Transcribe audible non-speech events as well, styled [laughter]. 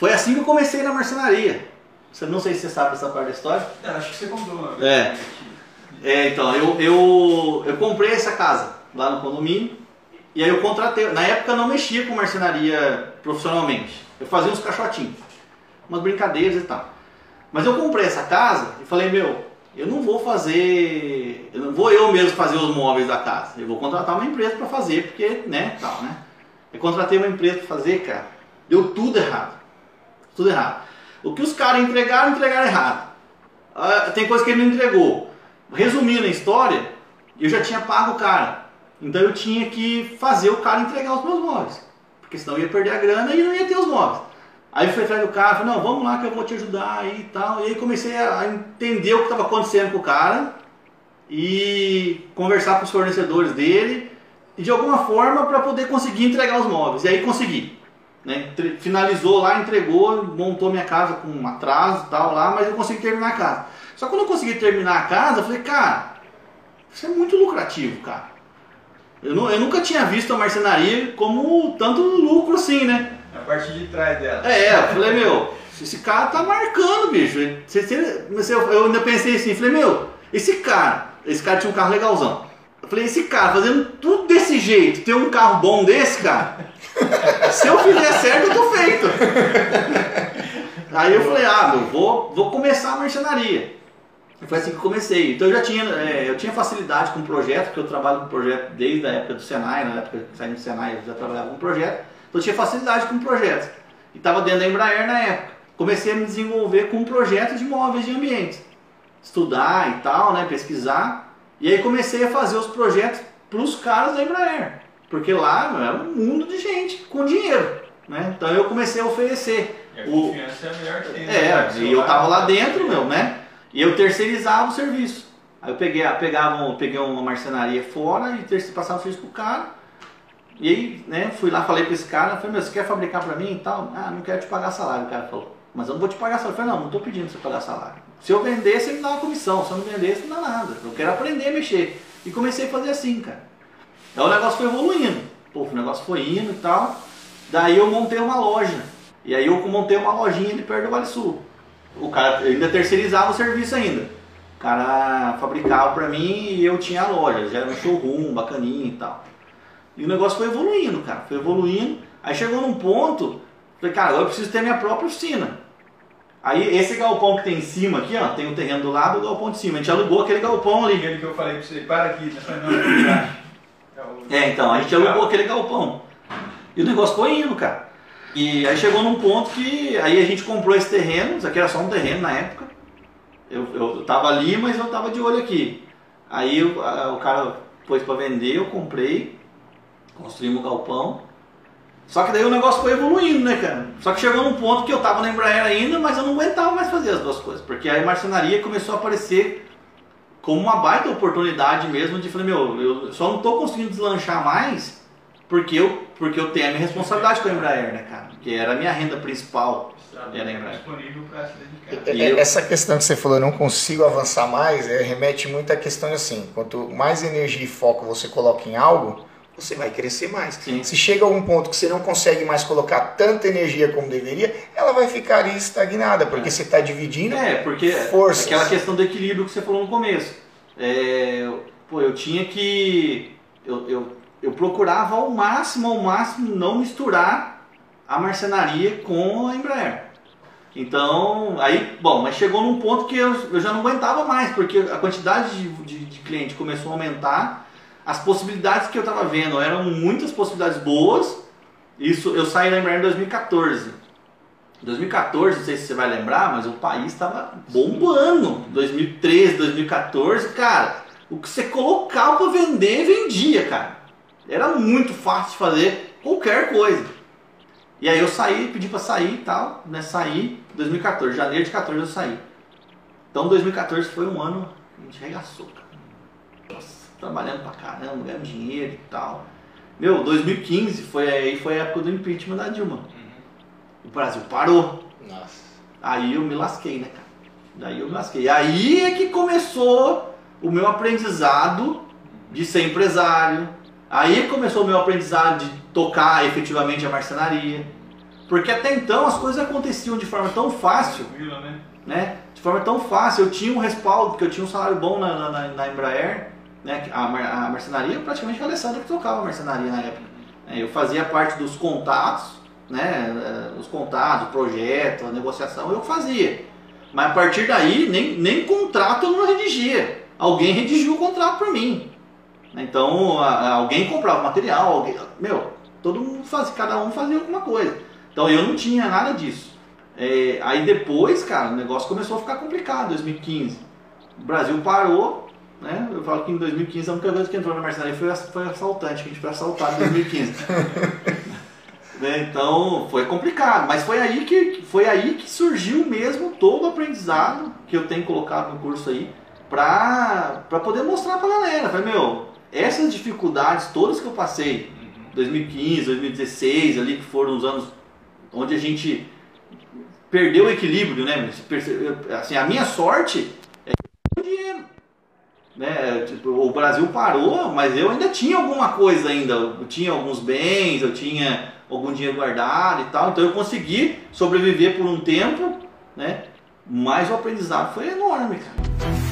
Foi assim que eu comecei na marcenaria. Você não sei se você sabe essa parte da história. É, acho que você contou. É. É, então, eu, eu, eu comprei essa casa lá no condomínio. E aí eu contratei. Na época eu não mexia com marcenaria profissionalmente. Eu fazia uns caixotinhos. Umas brincadeiras e tal. Mas eu comprei essa casa e falei, meu, eu não vou fazer. Eu não vou eu mesmo fazer os móveis da casa. Eu vou contratar uma empresa para fazer, porque, né, tal, né? Eu contratei uma empresa para fazer, cara. Deu tudo errado. Tudo errado. O que os caras entregaram, entregaram errado. Ah, tem coisa que ele não entregou. Resumindo a história, eu já tinha pago o cara. Então eu tinha que fazer o cara entregar os meus móveis. Porque senão eu ia perder a grana e não ia ter os móveis. Aí eu fui atrás do cara, falei, não, vamos lá que eu vou te ajudar aí e tal. E aí comecei a entender o que estava acontecendo com o cara e conversar com os fornecedores dele e de alguma forma para poder conseguir entregar os móveis. E aí consegui. Né? Finalizou lá, entregou, montou minha casa com atraso e tal lá, mas eu consegui terminar a casa. Só que quando eu consegui terminar a casa, eu falei, cara, isso é muito lucrativo, cara. Eu, não, eu nunca tinha visto a marcenaria como tanto lucro assim, né? A parte de trás dela. É, eu falei, meu, esse cara tá marcando, bicho. Eu ainda pensei assim, falei, meu, esse cara, esse cara tinha um carro legalzão. Eu falei, esse cara fazendo tudo desse jeito, ter um carro bom desse, cara, se eu fizer certo, eu tô feito. Aí eu falei, ah, meu, vou, vou começar a marcenaria. Foi assim que eu comecei. Então eu já tinha, é, eu tinha facilidade com projeto, porque eu trabalho com projeto desde a época do Senai, na época que saí do Senai eu já trabalhava com projeto. Então eu tinha facilidade com projetos. E estava dentro da Embraer na época. Comecei a me desenvolver com projetos de móveis de ambientes. Estudar e tal, né, pesquisar. E aí comecei a fazer os projetos para os caras da Embraer. Porque lá era um mundo de gente com dinheiro. Né? Então eu comecei a oferecer. E a confiança o... é a melhor que tem. É, né? e eu tava lá dentro, meu, né? E eu terceirizava o serviço. Aí eu peguei, pegava, peguei uma marcenaria fora e passava o serviço pro cara. E aí, né, fui lá, falei pra esse cara, falei, meu, você quer fabricar pra mim e tal? Ah, não quero te pagar salário, o cara falou. Mas eu não vou te pagar salário. Eu falei, não, não tô pedindo pra você pagar salário. Se eu vender, você me dá uma comissão. Se eu não vender, você não dá nada. Eu quero aprender a mexer. E comecei a fazer assim, cara. Aí o negócio foi evoluindo. Pô, o negócio foi indo e tal. Daí eu montei uma loja. E aí eu montei uma lojinha ali perto do Vale Sul. O cara ainda terceirizava o serviço ainda. O cara fabricava pra mim e eu tinha a loja. Já era um showroom, bacaninho e tal. E o negócio foi evoluindo, cara. Foi evoluindo. Aí chegou num ponto, falei, cara, eu preciso ter minha própria oficina. Aí esse galpão que tem em cima aqui, ó, tem o terreno do lado o galpão de cima. A gente alugou aquele galpão ali. Aquele que eu falei pra você, para aqui, né? Não, é, então, a gente alugou aquele galpão. E o negócio foi indo, cara. E aí chegou num ponto que aí a gente comprou esse terreno, isso aqui era só um terreno na época. Eu, eu tava ali, mas eu tava de olho aqui. Aí o, a, o cara pôs para vender, eu comprei, construímos o galpão. Só que daí o negócio foi evoluindo, né, cara? Só que chegou num ponto que eu tava na Embraer ainda, mas eu não aguentava mais fazer as duas coisas. Porque a marcenaria começou a aparecer como uma baita oportunidade mesmo de falar, meu, eu só não tô conseguindo deslanchar mais porque eu, porque eu tenho a minha responsabilidade com a Embraer, né, cara? Que era a minha renda principal. Era a Embraer. Disponível para se dedicar. É, essa questão que você falou, eu não consigo avançar mais, é, remete muito à questão assim, quanto mais energia e foco você coloca em algo, você vai crescer mais. Sim. Se chega a um ponto que você não consegue mais colocar tanta energia como deveria, ela vai ficar ali estagnada, porque é. você está dividindo é, porque forças. aquela questão do equilíbrio que você falou no começo. É, pô, eu tinha que. Eu, eu, eu procurava ao máximo, ao máximo, não misturar a marcenaria com a Embraer. Então, aí, bom, mas chegou num ponto que eu, eu já não aguentava mais, porque a quantidade de, de, de cliente começou a aumentar, as possibilidades que eu estava vendo eram muitas possibilidades boas. Isso, eu saí Embraer em 2014. 2014, não sei se você vai lembrar, mas o país estava bombando. 2013, 2014, cara, o que você colocava para vender, vendia, cara. Era muito fácil de fazer qualquer coisa. E aí eu saí, pedi para sair e tal, né? Saí 2014, janeiro de 14 eu saí. Então 2014 foi um ano que a gente regaçou, cara. Nossa, trabalhando pra caramba, ganhando dinheiro e tal. Meu, 2015 foi aí foi a época do impeachment da Dilma. O Brasil parou. Nossa. Aí eu me lasquei, né, cara? Daí eu me lasquei. Aí é que começou o meu aprendizado de ser empresário. Aí começou o meu aprendizado de tocar efetivamente a marcenaria. Porque até então as coisas aconteciam de forma tão fácil, né? né? De forma tão fácil. Eu tinha um respaldo, porque eu tinha um salário bom na, na, na Embraer, né? A, a marcenaria, praticamente a Alessandra que tocava a marcenaria na época. É, Eu fazia parte dos contatos, né? eh, Os contatos, o projeto, a negociação, eu fazia. Mas a partir daí, nem, nem contrato eu não redigia. Alguém redigiu o contrato por mim. Então, a- alguém comprava material, alguém, meu, todo mundo fazia, cada um fazia alguma coisa. Então eu não tinha nada disso. É, aí depois, cara, o negócio começou a ficar complicado, 2015. O Brasil parou, né? Eu falo que em 2015 a única coisa que entrou na marcenaria foi, foi assaltante, que a gente foi assaltado em 2015. [laughs] Né, Então foi complicado, mas foi aí que foi aí que surgiu mesmo todo o aprendizado que eu tenho colocado no curso aí pra poder mostrar pra galera. Falei, meu, essas dificuldades todas que eu passei, 2015, 2016, ali que foram os anos onde a gente perdeu o equilíbrio, né? Assim, a minha sorte é que eu dinheiro. Né? Tipo, o Brasil parou, mas eu ainda tinha alguma coisa ainda. Eu tinha alguns bens, eu tinha algum dinheiro guardado e tal. Então eu consegui sobreviver por um tempo, né? Mas o aprendizado foi enorme, cara.